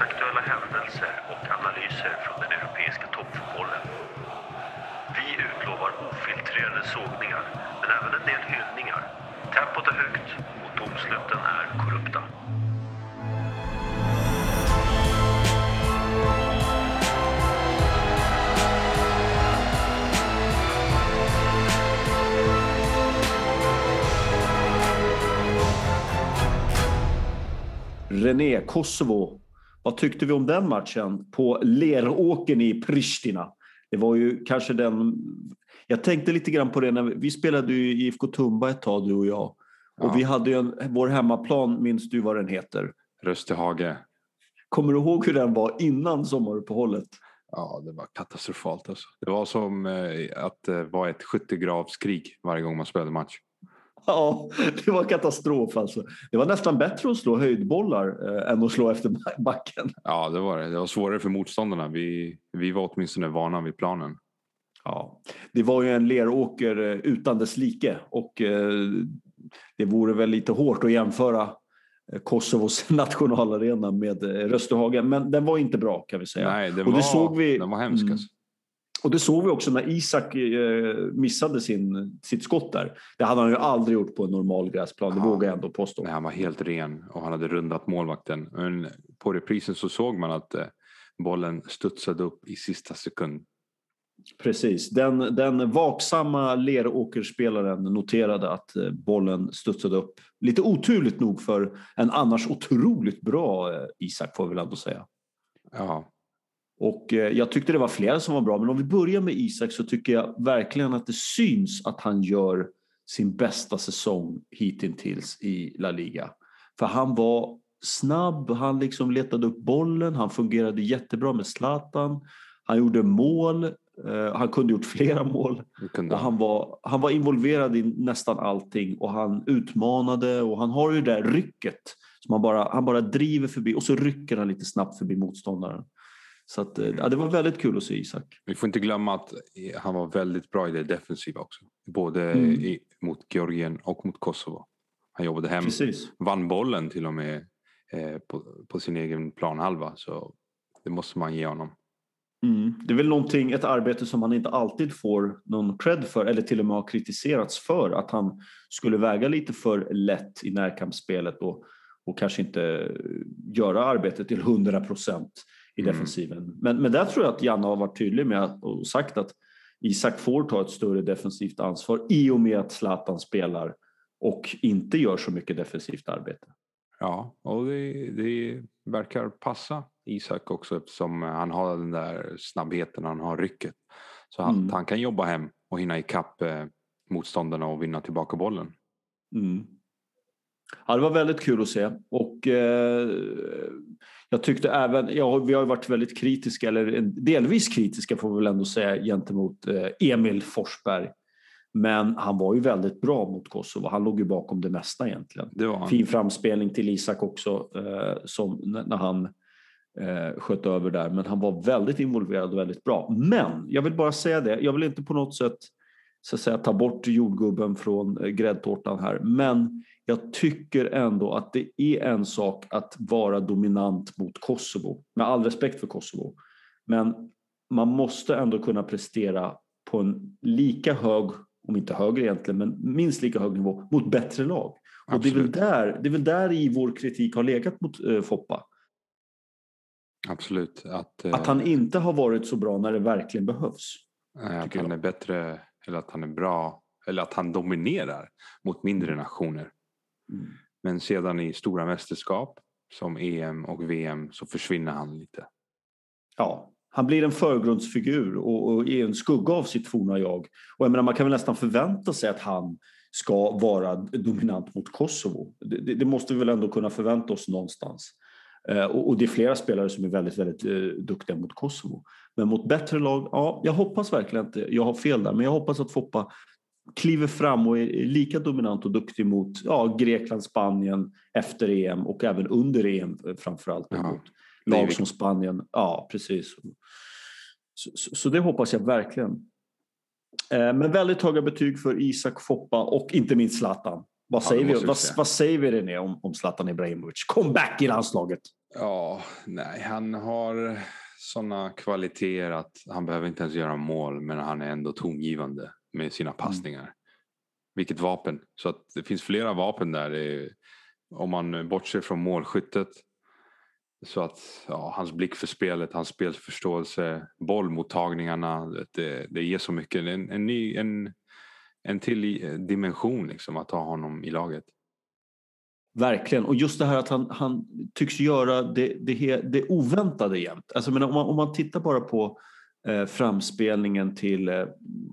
dagsaktuella händelser och analyser från den europeiska toppfotbollen. Vi utlovar ofiltrerade sågningar, men även en del hyllningar. Tempot är högt och domsluten är korrupta. René, Kosovo. Vad tyckte vi om den matchen på Leråken i Pristina? Det var ju kanske den... Jag tänkte lite grann på det när vi, vi spelade ju i IFK Tumba ett tag, du och jag. Och Ja. vi hade ju en, vår hemmaplan, minns du vad den heter? Röstehage. Kommer du ihåg hur den var innan sommaruppehållet? Ja, det var katastrofalt alltså. Det var som eh, att det var ett skyttegravskrig varje gång man spelade match. Ja, det var katastrof alltså. Det var nästan bättre att slå höjdbollar eh, än att slå efter backen. Ja, det var det. Det var svårare för motståndarna. Vi, vi var åtminstone vana vid planen. Ja, det var ju en leråker eh, utan dess like och eh, det vore väl lite hårt att jämföra eh, Kosovos nationalarena med eh, Rösthagen, men den var inte bra kan vi säga. Nej, den Och det var, såg vi- den var hemsk Mm. alltså. Och det såg vi också när Isak eh, missade sin, sitt skott där. Det hade han ju aldrig gjort på en normal gräsplan, det Ja. vågar jag ändå påstå. Nej, han var helt ren och han hade rundat målvakten. Men på reprisen så såg man att eh, bollen studsade upp i sista sekund. Precis, den, den vaksamma Leråkerspelaren noterade att eh, bollen studsade upp. Lite oturligt nog för en annars otroligt bra Isak får vi väl ändå säga. Ja, Och eh, jag tyckte det var flera som var bra, men om vi börjar med Isak så tycker jag verkligen att det syns att han gör sin bästa säsong hittills i La Liga. För han var snabb, han liksom letade upp bollen, han fungerade jättebra med Zlatan, han gjorde mål, eh, han kunde gjort flera mål. Och han. han, var, han var involverad i nästan allting och han utmanade och han har ju det där rycket som han bara, han bara driver förbi och så rycker han lite snabbt förbi motståndaren. Så att, eh, ja, det var väldigt kul att se Isak. Vi får inte glömma att eh, han var väldigt bra i det defensiva också. Både Mm. i, mot Georgien och mot Kosovo. Han jobbade hem, Precis. vann bollen till och med eh, på, på sin egen planhalva. Så det måste man ge honom. Mm. Det är väl någonting, ett arbete som han inte alltid får någon cred för eller till och med har kritiserats för att han skulle väga lite för lätt i närkampsspelet och, och kanske inte göra arbetet till 100 procent i Mm. defensiven. Men, men där tror jag att Janne har varit tydlig med och sagt att Isak får ta ett större defensivt ansvar i och med att Zlatan spelar och inte gör så mycket defensivt arbete. Ja, och det, det verkar passa Isak också eftersom han har den där snabbheten, han har rycket. Så han, Mm. han kan jobba hem och hinna ikapp eh, motståndarna och vinna tillbaka bollen. Mm. Ja, det var väldigt kul att se och eh, jag tyckte även, ja, vi har varit väldigt kritiska, eller delvis kritiska får vi väl ändå säga gentemot eh, Emil Forsberg. Men han var ju väldigt bra mot Kosovo, han låg ju bakom det mesta egentligen. Det. Fin framspelning till Isak också eh, som, när han eh, sköt över där. Men han var väldigt involverad och väldigt bra. Men jag vill bara säga det, jag vill inte på något sätt så att säga, ta bort jordgubben från eh, gräddtårtan här. Men jag tycker ändå att det är en sak att vara dominant mot Kosovo. Med all respekt för Kosovo. Men man måste ändå kunna prestera på en lika hög, om inte högre egentligen, men minst lika hög nivå mot bättre lag. Och det är, väl Absolut. där, det är väl där i vår kritik har legat mot eh, Foppa. Absolut. Att, eh, Att han inte har varit så bra när det verkligen behövs. eh, att han jag. är bättre eller att han är bra eller att han dominerar mot mindre nationer. Mm. Men sedan i stora mästerskap som EM och VM så försvinner han lite. Ja, han blir en förgrundsfigur och, och är en skugga av sitt forna jag. Och jag menar, man kan väl nästan förvänta sig att han ska vara dominant mot Kosovo. Det, det, det måste vi väl ändå kunna förvänta oss någonstans. Eh, och, och det är flera spelare som är väldigt, väldigt eh, duktiga mot Kosovo. Men mot bättre lag, ja, jag hoppas verkligen inte, jag har fel där, men jag hoppas att Foppa kliver fram och är lika dominant och duktig mot ja, Grekland, Spanien efter EM och även under EM framförallt. Ja, mot lag som Spanien. Ja, precis. Så, så, så det hoppas jag verkligen. Eh, Men väldigt höga betyg för Isak Foppa och inte minst Zlatan. Vad Ja, säger, vi, vad, vad säger vi René om, om Zlatan Ibrahimovic? Comeback i landslaget! Ja, nej, han har sådana kvaliteter att han behöver inte ens göra mål men han är ändå tongivande med sina passningar. Mm. Vilket vapen. Så att det finns flera vapen där. Är, om man bortser från målskyttet. Så att ja, hans blick för spelet, hans spelförståelse, bollmottagningarna. Det, det ger så mycket. En, en, ny, en, en till dimension liksom att ha honom i laget. Verkligen, och just det här att han, han tycks göra det, det, det oväntade jämt. Alltså, men om, man, om man tittar bara på framspelningen till eh,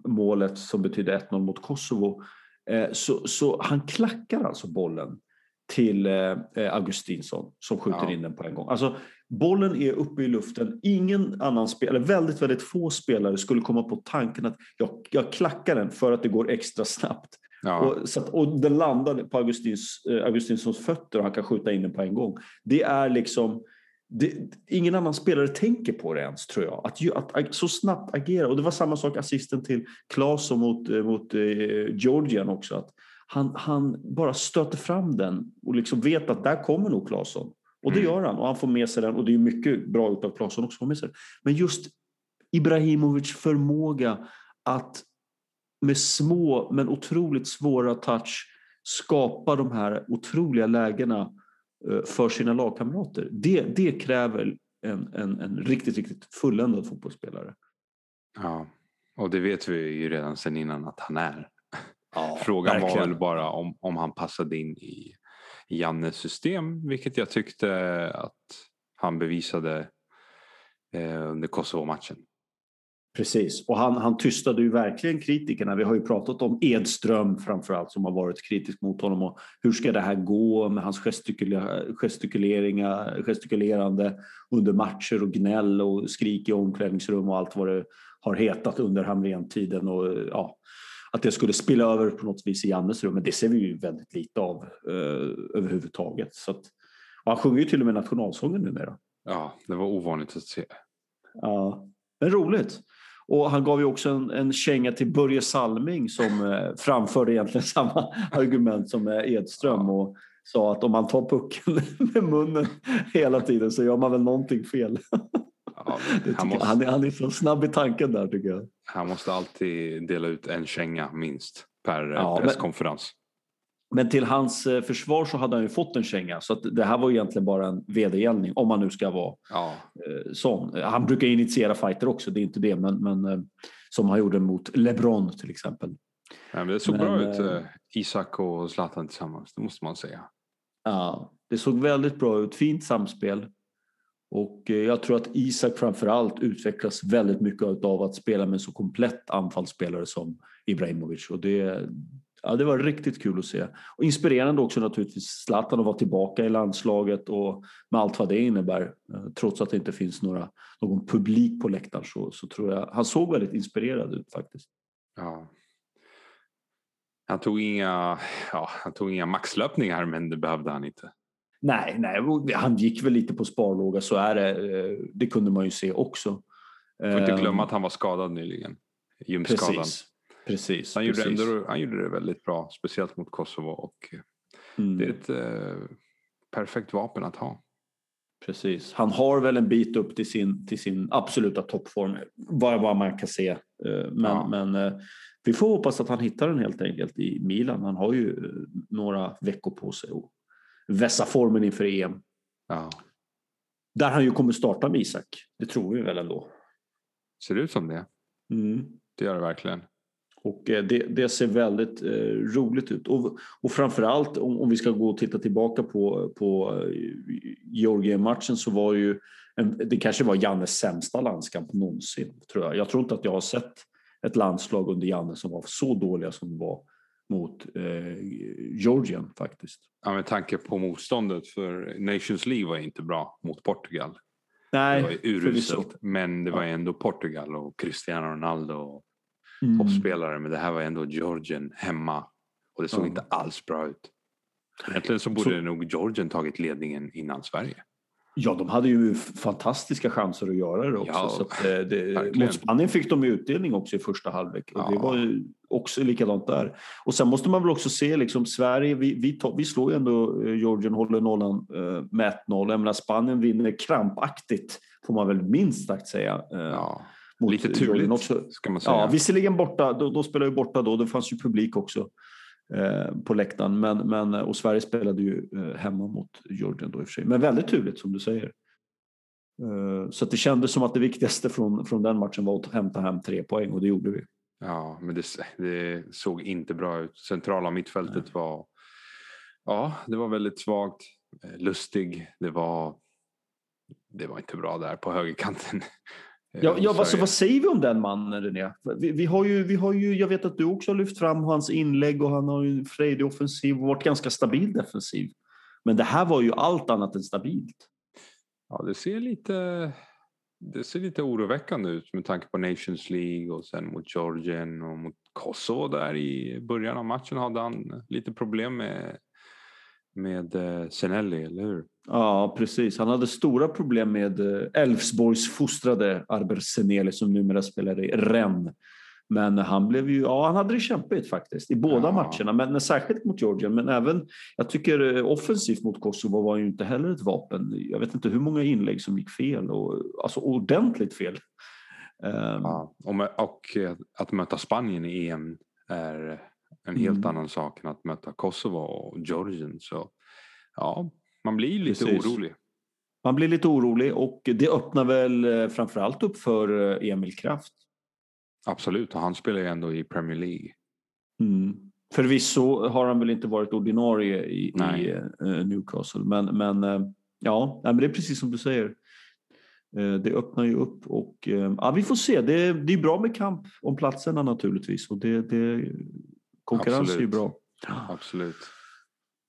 målet som betyder 1-0 mot Kosovo eh, så, så han klackar alltså bollen till eh, eh, Augustinsson som skjuter ja. in den på en gång. Alltså, bollen är uppe i luften. Ingen annan spelare, väldigt, väldigt få spelare skulle komma på tanken att jag, jag klackar den för att det går extra snabbt. Ja. Och, så att, och den landar på Augustins, eh, Augustinssons fötter och han kan skjuta in den på en gång. Det är liksom... Det, ingen annan spelare tänker på det ens, tror jag. Att, att, att, så snabbt agera. Och det var samma sak assisten till Claesson mot, eh, mot eh, Georgian också. Att han, han bara stöter fram den och liksom vet att där kommer nog Claesson. Och det mm. gör han. Och han får med sig den. Och det är mycket bra utav Claesson också. Med sig. Men just Ibrahimovic förmåga att med små men otroligt svåra touch skapa de här otroliga lägena för sina lagkamrater. Det, det kräver en, en, en riktigt, riktigt fulländad fotbollsspelare. Ja, och det vet vi ju redan sedan innan att han är. Ja, Frågan verkligen. var väl bara om, om han passade in i, i Jannes system, vilket jag tyckte att han bevisade eh, under Kosovo-matchen. Precis, och han, han tystade ju verkligen kritikerna. Vi har ju pratat om Edström framförallt som har varit kritisk mot honom och hur ska det här gå med hans gestikuleringar, gestikulerande under matcher och gnäll och skrik i omklädningsrum och allt vad det har hetat under Hamrén-tiden och ja, att det skulle spilla över på något vis i Jannes rum. Men det ser vi ju väldigt lite av eh, överhuvudtaget. Så att, han sjunger ju till och med nationalsången numera. Ja, det var ovanligt att se. Ja, men roligt. Och han gav ju också en, en känga till Börje Salming som eh, framförde egentligen samma argument som eh, Edström och sa att om man tar pucken med munnen hela tiden så gör man väl någonting fel. Ja, han, måste, han, är, han är så snabb i tanken där tycker jag. Han måste alltid dela ut en känga minst per eh, ja, presskonferens. Men till hans eh, försvar så hade han ju fått en känga så att det här var egentligen bara en vedergällning om man nu ska vara ja. Eh, sån. Han brukar initiera fighter också, det är inte det, men, men eh, som han gjorde mot LeBron till exempel. Ja, det såg men, bra ut, Isak och Zlatan tillsammans, det måste man säga. Ja, det såg väldigt bra ut, fint samspel. Och jag tror att Isak framförallt utvecklas väldigt mycket av att spela med en så komplett anfallsspelare som Ibrahimovic. Och det, ja, det var riktigt kul att se. Och inspirerande också naturligtvis Zlatan att vara tillbaka i landslaget och med allt vad det innebär. Eh, trots att det inte finns några, någon publik på läktaren så, så tror jag han såg väldigt inspirerad ut faktiskt. Ja. Han tog inga, ja, han tog inga maxlöpningar men det behövde han inte. Nej, nej, han gick väl lite på sparlåga, så är det. Eh, det kunde man ju se också. Får inte glömma att han var skadad nyligen. Ljumskadan. Precis. Precis. Han, precis. Gjorde ändå, han gjorde det väldigt bra, speciellt mot Kosovo. Och mm. Det är ett eh, perfekt vapen att ha. Precis. Han har väl en bit upp till sin, till sin absoluta toppform, vad, vad man kan se. Eh, men, ja. men eh, vi får hoppas att han hittar den helt enkelt i Milan. Han har ju några veckor på sig att vässa formen inför EM. Ja. Där han ju kommer starta med Isak. Det tror vi väl ändå. Ser det ut som det? Mm. Det gör det verkligen. Och eh, det, det ser väldigt eh, roligt ut. Och, och framförallt om, om vi ska gå och titta tillbaka på, på eh, Georgien-matchen så var ju en, det kanske var Jannes sämsta landskamp någonsin. Tror jag. jag tror inte att jag har sett ett landslag under Janne som var så dåliga som det var mot eh, Georgien faktiskt. Ja, med tanke på motståndet för Nations League var inte bra mot Portugal. Nej, det var uruselt, men det var ändå Portugal och Cristiano Ronaldo och mm. toppspelare. Men det här var ändå Georgien hemma. Och det såg mm. inte alls bra ut. Egentligen så borde så... nog Georgien tagit ledningen innan Sverige. Ja, de hade ju fantastiska chanser att göra det också. Ja, så att, eh, det, mot Spanien fick de utdelning också i första halvlek. Och det Ja. var ju också likadant där. Och sen måste man väl också se, liksom, Sverige, vi, vi, vi slår ju ändå eh, Georgien, håller nollan eh, med 1-0. Jag menar, Spanien vinner krampaktigt, får man väl minst sagt säga. Ja. Mot Lite turligt också. ska man säga. Ja, visserligen borta, då, då spelade ju borta då, det fanns ju publik också eh, på läktaren. Men, men, och Sverige spelade ju eh, hemma mot Georgien då i och för sig. Men väldigt turligt som du säger. Eh, så det kändes som att det viktigaste från, från den matchen var att hämta hem tre poäng och det gjorde vi. Ja, men det, det såg inte bra ut. Centrala mittfältet var, ja, det var väldigt svagt. Eh, Lustig, det var, det var inte bra där på högerkanten. Ja, ja vad, så Sverige. vad säger vi om den mannen René? Vi, vi, har ju, vi har ju, jag vet att du också har lyft fram hans inlägg och han har ju en frejdig offensiv och varit ganska stabil defensiv. Men det här var ju allt annat än stabilt. Ja, det ser lite, det ser lite oroväckande ut med tanke på Nations League och sen mot Georgien och mot Kosovo där i början av matchen hade han lite problem med, med eh, Senelli, eller hur? Ja, precis. Han hade stora problem med eh, Elfsborgs fostrade Arber Seneli som numera spelar i Rennes. Men han blev ju, ja han hade det kämpigt faktiskt i båda Ja. matcherna, men särskilt mot Georgien. Men även, jag tycker eh, offensivt mot Kosovo var ju inte heller ett vapen. Jag vet inte hur många inlägg som gick fel och alltså ordentligt fel. Ehm, Ja, och, och eh, att möta Spanien i EM är en helt Mm. annan sak än att möta Kosovo och Georgien. Så ja, man blir lite Precis. orolig. Man blir lite orolig och det öppnar väl eh, framförallt upp för eh, Emil Kraft. Absolut, och han spelar ju ändå i Premier League. Mm. Förvisso har han väl inte varit ordinarie i, i eh, Newcastle, men, men ja, men det är precis som du säger. Det öppnar ju upp och ja, vi får se. Det, det är bra med kamp om platserna naturligtvis och det, det, konkurrens är ju Absolut. bra. Absolut.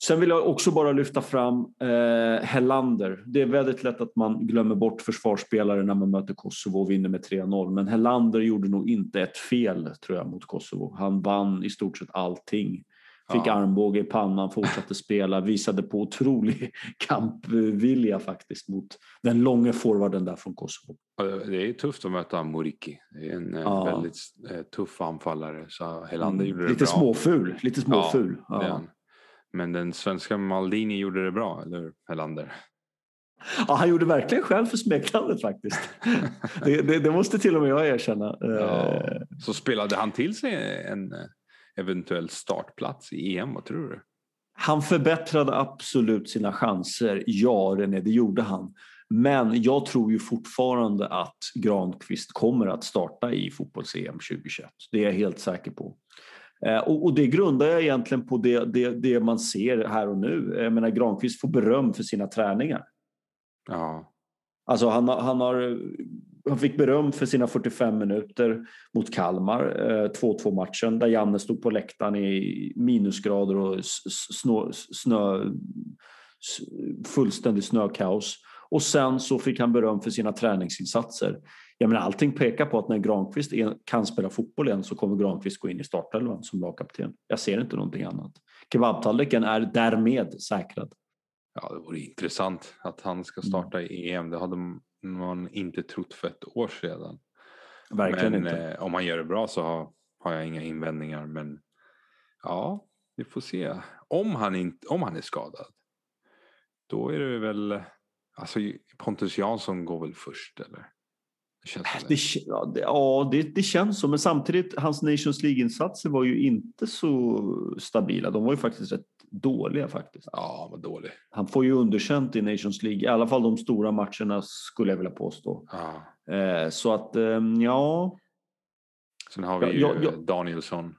Sen vill jag också bara lyfta fram eh, Hellander. Det är väldigt lätt att man glömmer bort försvarsspelare när man möter Kosovo och vinner med 3-0. Men Hellander gjorde nog inte ett fel tror jag mot Kosovo. Han vann i stort sett allting. Fick Ja. armbåge i pannan, fortsatte spela, visade på otrolig kampvilja faktiskt mot den långa forwarden där från Kosovo. Det är tufft att möta Moriki. Det är en eh, Ja. väldigt eh, tuff anfallare. Så Helander gjorde det Mm. Lite bra. småful. Lite småful. Ja. han. Men den svenska Maldini gjorde det bra, eller hur? Helander. Ja, han gjorde verkligen själv för smeknamnet faktiskt. det, det, det måste till och med jag erkänna. Ja. Eh, Så spelade han till sig en eventuell startplats i EM, vad tror du? Han förbättrade absolut sina chanser. Ja, René, det gjorde han. Men jag tror ju fortfarande att Granqvist kommer att starta i fotbolls-EM 2021. Det är jag helt säker på. Eh, Och, det grundar jag egentligen på det, det, det man ser här och nu. Jag menar, Granqvist får beröm för sina träningar. Ja, Alltså han, han, har, han fick beröm för sina 45 minuter mot Kalmar, eh, 2-2 matchen där Janne stod på läktaren i minusgrader och snö, snö, fullständig snökaos. Och sen så fick han beröm för sina träningsinsatser. Jag menar, allting pekar på att när Granqvist kan spela fotboll igen så kommer Granqvist gå in i startelvan som lagkapten. Jag ser inte någonting annat. Kebabtallriken är därmed säkrad. ja, det vore intressant att han ska starta i EM. Det hade man inte trott för ett år sedan. Verkligen men inte. Eh, om han gör det bra så har, har jag inga invändningar. Men ja, vi får se. Om han, inte, om han är skadad, då är det väl... Alltså Pontus Jansson går väl först, eller? Det känns som Det, k- ja, det, ja det, det känns så, men samtidigt hans Nations League-insatser var ju inte så stabila. De var ju faktiskt rätt dåliga faktiskt. Ja, vad dålig. Han får ju underkänt i Nations League, i alla fall de stora matcherna skulle jag vilja påstå. Ja. Eh, så att, eh, ja, Sen har vi Ja, ju ja, ja. Danielsson.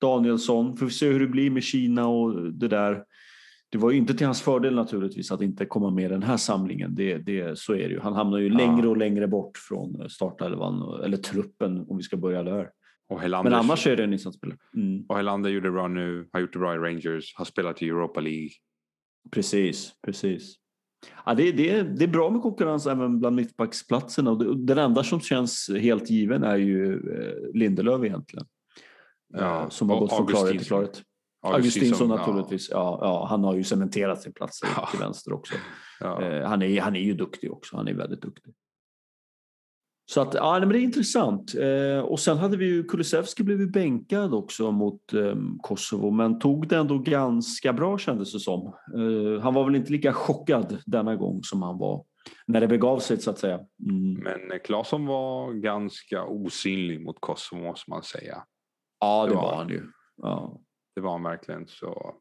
Danielsson, får vi se hur det blir med Kina och det där. Det var ju inte till hans fördel naturligtvis att inte komma med i den här samlingen. Det, det, så är det ju. Han hamnar ju längre och längre bort från startelvan, eller truppen om vi ska börja där. Och Helander, Men annars är det en insatsspelare. Mm. och Helander gjorde bra nu, har gjort det bra i Rangers, har spelat i Europa League. Precis, precis. Ja, det, det, det är bra med konkurrens även bland mittbacksplatserna. Och Den enda som känns helt given är ju eh, Lindelöf egentligen. Ja, Eh, som har gått från klarhet till klarhet. Augustinsson naturligtvis. Ja. Ja, han har ju cementerat sin plats Ja. till vänster också. Ja. Eh, han, är, han är ju duktig också. Han är väldigt duktig. Så att, ja, men det är intressant. Eh, och sen hade vi ju Kulusevski blev ju bänkad också mot eh, Kosovo, men tog det ändå ganska bra kändes det som. Eh, han var väl inte lika chockad denna gång som han var när det begav sig så att säga. Mm. Men eh, Claesson var ganska osynlig mot Kosovo måste man säga. Ja, det det var var han ju. Ja. Det var han verkligen. Så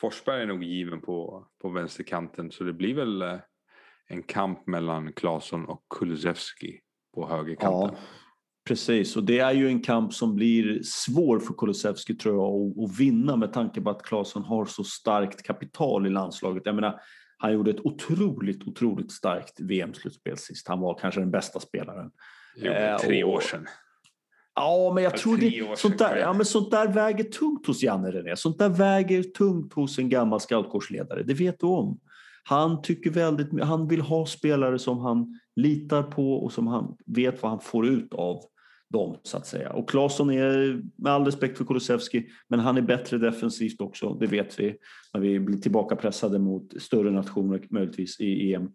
Forsberg är nog given på, på vänsterkanten så det blir väl eh, en kamp mellan Claesson och Kulusevski på högerkanten. Ja, precis. Och det är ju en kamp som blir svår för Kulusevski tror jag att, vinna med tanke på att Claesson har så starkt kapital i landslaget. Jag menar, han gjorde ett otroligt, otroligt starkt VM-slutspel sist. Han var kanske den bästa spelaren. Eh, tre och- år sedan. Ja, men jag För tror det, sånt, där, ja, men sånt där väger tungt hos Janne René. Sånt där väger tungt hos en gammal scoutkårsledare. Det vet du om. Han, tycker väldigt, han vill ha spelare som han litar på och som han vet vad han får ut av dem så att säga. Och Claesson är, med all respekt för Kulusevski, men han är bättre defensivt också. Det vet vi när vi blir tillbaka pressade mot större nationer möjligtvis i EM.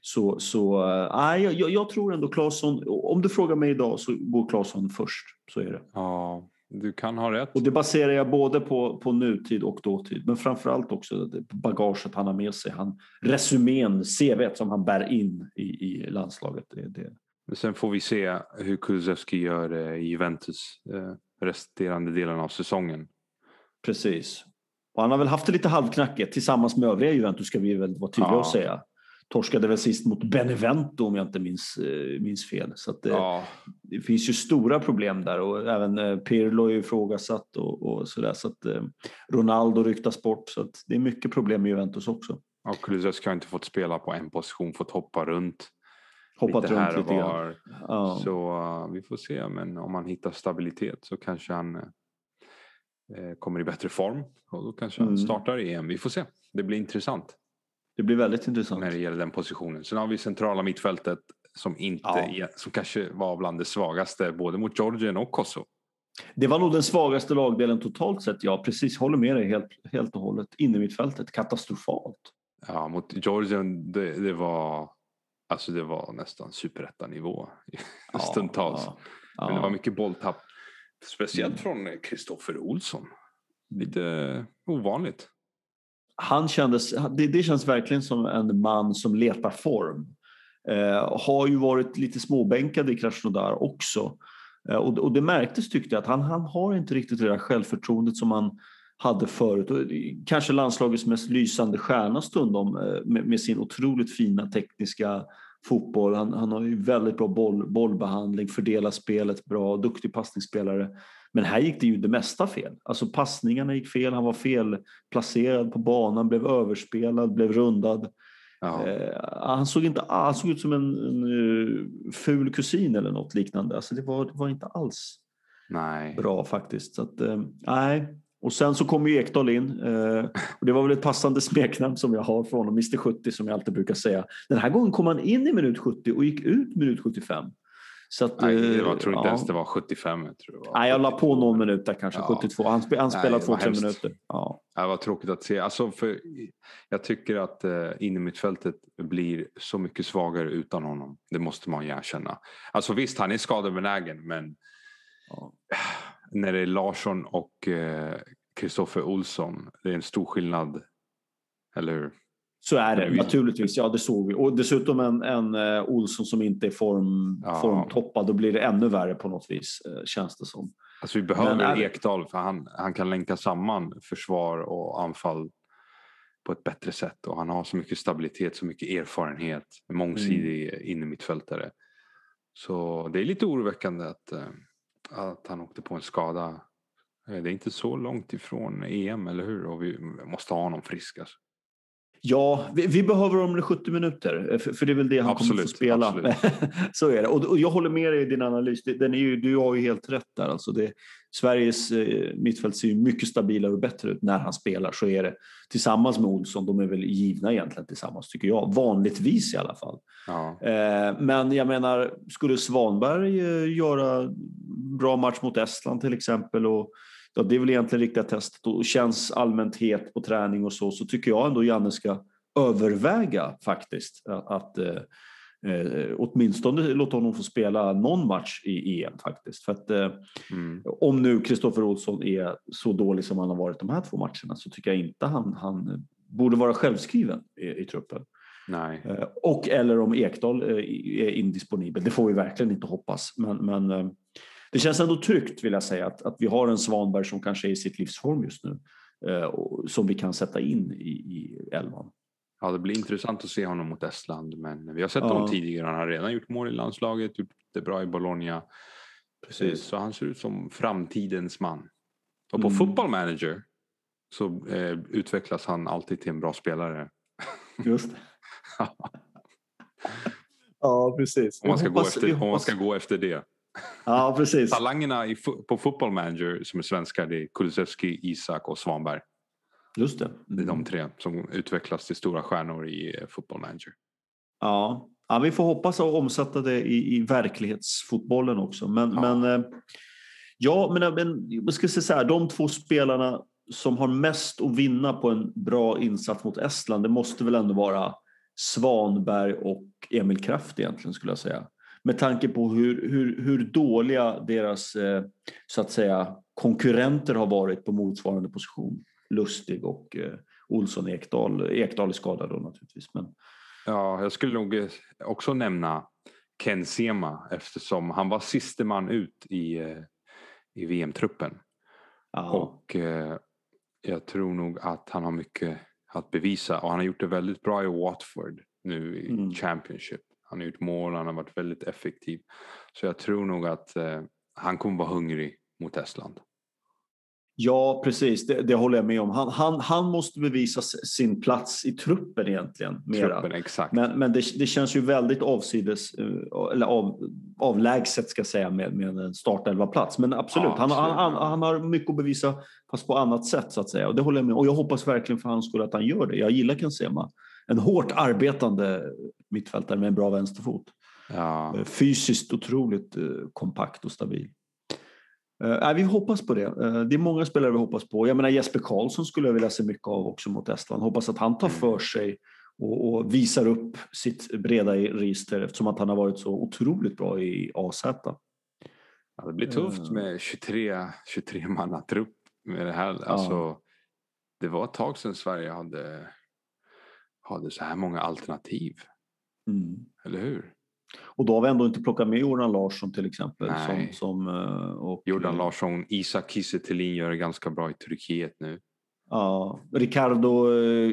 Så, så äh, nej, jag, jag tror ändå Claesson, om du frågar mig idag så går Claesson först. Så är det. Ja, du kan ha rätt. Och det baserar jag både på, på nutid och dåtid. Men framförallt också bagaget han har med sig. Han, resumén, CVt som han bär in i, i landslaget. Det, det. Sen får vi se hur Kulusevski gör eh, i Juventus eh, resterande delen av säsongen. Precis. Och han har väl haft det lite halvknackigt tillsammans med övriga Juventus ska vi väl vara tydliga Ja. och säga. Torskade väl sist mot Benevento om jag inte minns, eh, minns fel. Så att, eh, Ja, det finns ju stora problem där och även eh, Pirlo är ifrågasatt och, och sådär. Så att Ronaldo ryktas bort så det är mycket problem med Juventus också. och Kulusevski har inte fått spela på en position, fått hoppa runt. Hoppat lite runt här lite grann. Ja. Så eh, vi får se, men om han hittar stabilitet så kanske han eh, kommer i bättre form. Och då kanske han Mm. startar EM. Vi får se. Det blir intressant Det blir väldigt intressant. när det gäller den positionen. Sen har vi centrala mittfältet som, inte Ja. är, som kanske var bland det svagaste både mot Georgien och Kosovo. Det var nog den svagaste lagdelen totalt sett. Ja, precis. Håller med dig helt, helt och hållet. Inne mitt fältet Katastrofalt. Ja, mot Georgien det, det var alltså det var nästan superettanivå Ja, stundtals. ja, ja. Men det var mycket bolltapp. Speciellt Mm. från Kristoffer Olsson. Lite ovanligt. Han kändes, det, det känns verkligen som en man som letar form. Eh, har ju varit lite småbänkad i Krasnodar också. Eh, och, och det märktes tyckte jag att han, han har inte riktigt det där självförtroendet som han hade förut. Och kanske landslagets mest lysande stjärna stundom eh, med, med sin otroligt fina tekniska fotboll. Han, han har ju väldigt bra boll, bollbehandling, fördelar spelet bra, duktig passningsspelare. Men här gick det ju det mesta fel. Alltså passningarna gick fel, han var felplacerad på banan, blev överspelad, blev rundad. Eh, han, såg inte, han såg ut som en, en eh, ful kusin eller något liknande. Alltså det, var, det var inte alls Nej. bra faktiskt. Så att, eh, nej. Och sen så kom ju Ekdal in. Eh, och det var väl ett passande smeknamn som jag har från honom, Mr 70 som jag alltid brukar säga. Den här gången kom han in i minut 70 och gick ut minut 75. Så att, Nej, det eh, jag tror inte ja. ens det var 75. Jag tror det var Nej, jag la på 72. någon minut där kanske, Ja. 72. Han, spe, han spelade två, tre minuter. Ja. Det var tråkigt att se. Alltså för, jag tycker att eh, innermittfältet blir så mycket svagare utan honom. Det måste man ju erkänna. Alltså visst, han är skadebenägen men Ja. när det är Larsson och Kristoffer Olsson, det är en stor skillnad. Eller hur? Så är det vi- naturligtvis, ja det såg vi. Och dessutom en, en eh, Olsson som inte är form, Ja. formtoppad, då blir det ännu värre på något vis, eh, känns det som. Alltså vi behöver Men Ekdal för han, han kan länka samman försvar och anfall på ett bättre sätt. Och han har så mycket stabilitet, så mycket erfarenhet. En mångsidig mm. innermittfältare. Så det är lite oroväckande att, eh, att han åkte på en skada. Det är inte så långt ifrån EM, eller hur? Och vi måste ha honom frisk. Alltså. Ja, vi, vi behöver i 70 minuter, eh, för, för det är väl det han kommer Absolut, få spela. absolut. så är det. Och, och jag håller med dig i din analys. Den är ju, du har ju helt rätt där. Alltså det, Sveriges eh, mittfält ser ju mycket stabilare och bättre ut när han spelar. Så är det. Tillsammans med Olsson, de är väl givna egentligen tillsammans tycker jag. Vanligtvis i alla fall. Ja. Eh, men jag menar, skulle Svanberg eh, göra bra match mot Estland till exempel och ja, det är väl egentligen riktiga testet och känns allmänt het på träning och så, så tycker jag ändå Janne ska överväga faktiskt att, att eh, eh, åtminstone låta honom få spela någon match i EM faktiskt. För att eh, mm. om nu Kristoffer Olsson är så dålig som han har varit de här två matcherna så tycker jag inte han, han borde vara självskriven i, i truppen. Nej. Eh, och eller om Ekdal eh, är indisponibel. Det får vi verkligen inte hoppas. Men, men eh, det känns ändå tryggt vill jag säga att, att vi har en Svanberg som kanske är i sitt livsform just nu. Som vi kan sätta in i, i elvan. Ja, det blir intressant att se honom mot Estland. Men vi har sett ja. honom tidigare. Han har redan gjort mål i landslaget, gjort det bra i Bologna. Precis. Så han ser ut som framtidens man. Och på mm. Football Manager så eh, utvecklas han alltid till en bra spelare. Just det. ja, precis. Om man, ska hoppas, gå efter, om man ska gå efter det. Ja, precis. Talangerna i, på Football Manager som är svenska det är Kulusevski, Isak och Svanberg. Just det. Det är de tre som utvecklas till stora stjärnor i eh, Football Manager. Ja, ja vi får hoppas att omsätta det i, i verklighetsfotbollen också. Men ja, men, eh, ja, men, men jag ska säga så här, de två spelarna som har mest att vinna på en bra insats mot Estland, det måste väl ändå vara Svanberg och Emil Kraft egentligen skulle jag säga. Med tanke på hur, hur, hur dåliga deras eh, så att säga konkurrenter har varit på motsvarande position. Lustig och eh, Olsson Ekdal. Ekdal är skadad då naturligtvis. Men... Ja, jag skulle nog eh, också nämna Ken Sema eftersom han var siste man ut i, i VM-truppen. Och jag tror nog att han har mycket att bevisa och han har gjort det väldigt bra i Watford nu i mm. Championship. Han har gjort mål, han har varit väldigt effektiv. Så jag tror nog att eh, han kommer vara hungrig mot Estland. Ja, precis. Det, det, håller jag med om. Han, han, han måste bevisa sin plats i truppen egentligen. Mera. Truppen, exakt. Men, men det, det känns ju väldigt avsides, eh, eller av, avlägset ska jag säga med, med en startelva-plats. Men absolut, ja, absolut. Han, han, han, har mycket att bevisa fast på annat sätt så att säga. Och det håller jag med Och jag hoppas verkligen för hans skull att han gör det. Jag gillar Kensema. En hårt arbetande mittfältare med en bra vänsterfot. Ja. Eh, fysiskt otroligt eh, kompakt och stabil. Uh, vi hoppas på det. Uh, det är många spelare vi hoppas på. Jag menar Jesper Karlsson skulle jag vilja se mycket av också mot Estland. Hoppas att han tar mm. för sig och, och visar upp sitt breda register eftersom att han har varit så otroligt bra i AZ. Ja, det blir tufft med 23, 23 trupp med det här. Alltså, ja. Det var ett tag sedan Sverige hade, hade så här många alternativ. Mm. Eller hur? Och då har vi ändå inte plockat med Jordan Larsson till exempel. Nej. Som, som, eh, och, Jordan Larsson, Isak Kiese gör det ganska bra i Turkiet nu. Ja, Ricardo eh,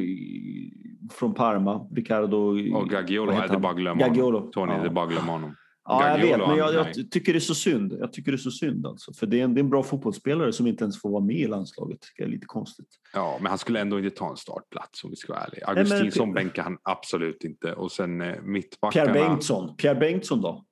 från Parma. Ricardo... Och Gagiolo, är bara glömma honom. Tony, ja. det är bara glömma honom. Ja, jag vet, men jag, jag, tycker det är så synd. Jag tycker det är så synd alltså. För det är, en, det är en bra fotbollsspelare som inte ens får vara med i landslaget. Det är lite konstigt. Ja, men han skulle ändå inte ta en startplats om vi ska vara ärliga. Augustinsson bänkar han absolut inte. Och sen eh, mittbackarna... Pierre Bengtsson. Pierre Bengtsson då?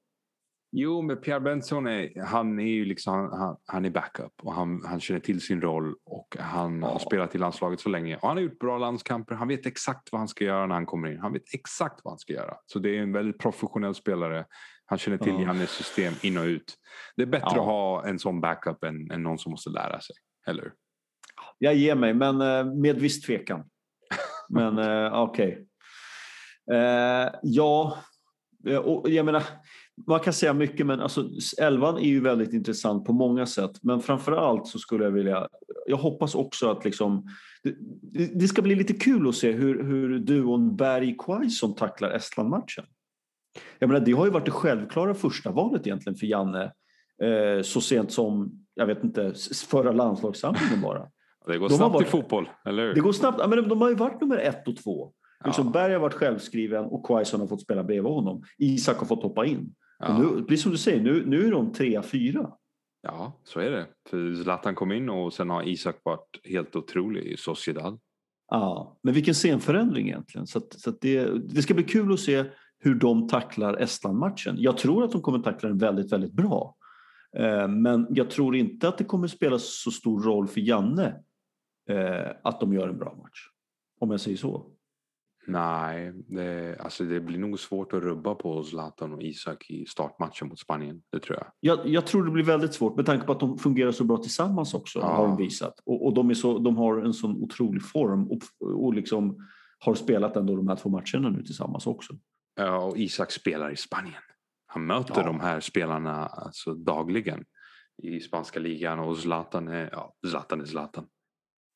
Jo, men Pierre Bengtsson är, han är ju liksom, han, han är backup och han, han känner till sin roll och han ja. har spelat i landslaget så länge. Och han har gjort bra landskamper. Han vet exakt vad han ska göra när han kommer in. Han vet exakt vad han ska göra. Så det är en väldigt professionell spelare han känner till ja. Jannes system in och ut. Det är bättre ja. att ha en sån backup än, än någon som måste lära sig. Eller Jag ger mig, men eh, med viss tvekan. Men eh, okej. Okay. Eh, ja, och jag menar, man kan säga mycket, men alltså, elvan är ju väldigt intressant på många sätt. Men framför allt så skulle jag vilja, jag hoppas också att liksom, det, det ska bli lite kul att se hur, hur duon Berg-Quaison tacklar Estland-matchen. Jag menar, det har ju varit det självklara första valet egentligen för Janne eh, så sent som, jag vet inte, förra landslagssamlingen bara. Det går de snabbt varit, i fotboll, eller hur? Det går snabbt. Men de har ju varit nummer ett och två. Ja. Liksom Berg har varit självskriven och Quaison har fått spela bredvid honom. Isak har fått hoppa in. Ja. nu, precis som du säger, nu, nu är de trea, fyra. Ja, så är det. För Zlatan kom in och sen har Isak varit helt otrolig i Sociedad. Ja, men vilken scenförändring egentligen. Så, att, så att det, det ska bli kul att se hur de tacklar Estland-matchen. Jag tror att de kommer tackla den väldigt, väldigt bra. Eh, men jag tror inte att det kommer spela så stor roll för Janne eh, att de gör en bra match. Om jag säger så. Nej, det, alltså det blir nog svårt att rubba på Zlatan och Isak i startmatchen mot Spanien. Det tror jag. Jag, jag tror det blir väldigt svårt med tanke på att de fungerar så bra tillsammans också. Ja. Har de visat. Och, och de, är så, de har en sån otrolig form och, och liksom har spelat ändå de här två matcherna nu tillsammans också. Ja, och Isak spelar i Spanien. Han möter Ja. de här spelarna alltså, dagligen i spanska ligan och Zlatan är, ja, Zlatan är Zlatan.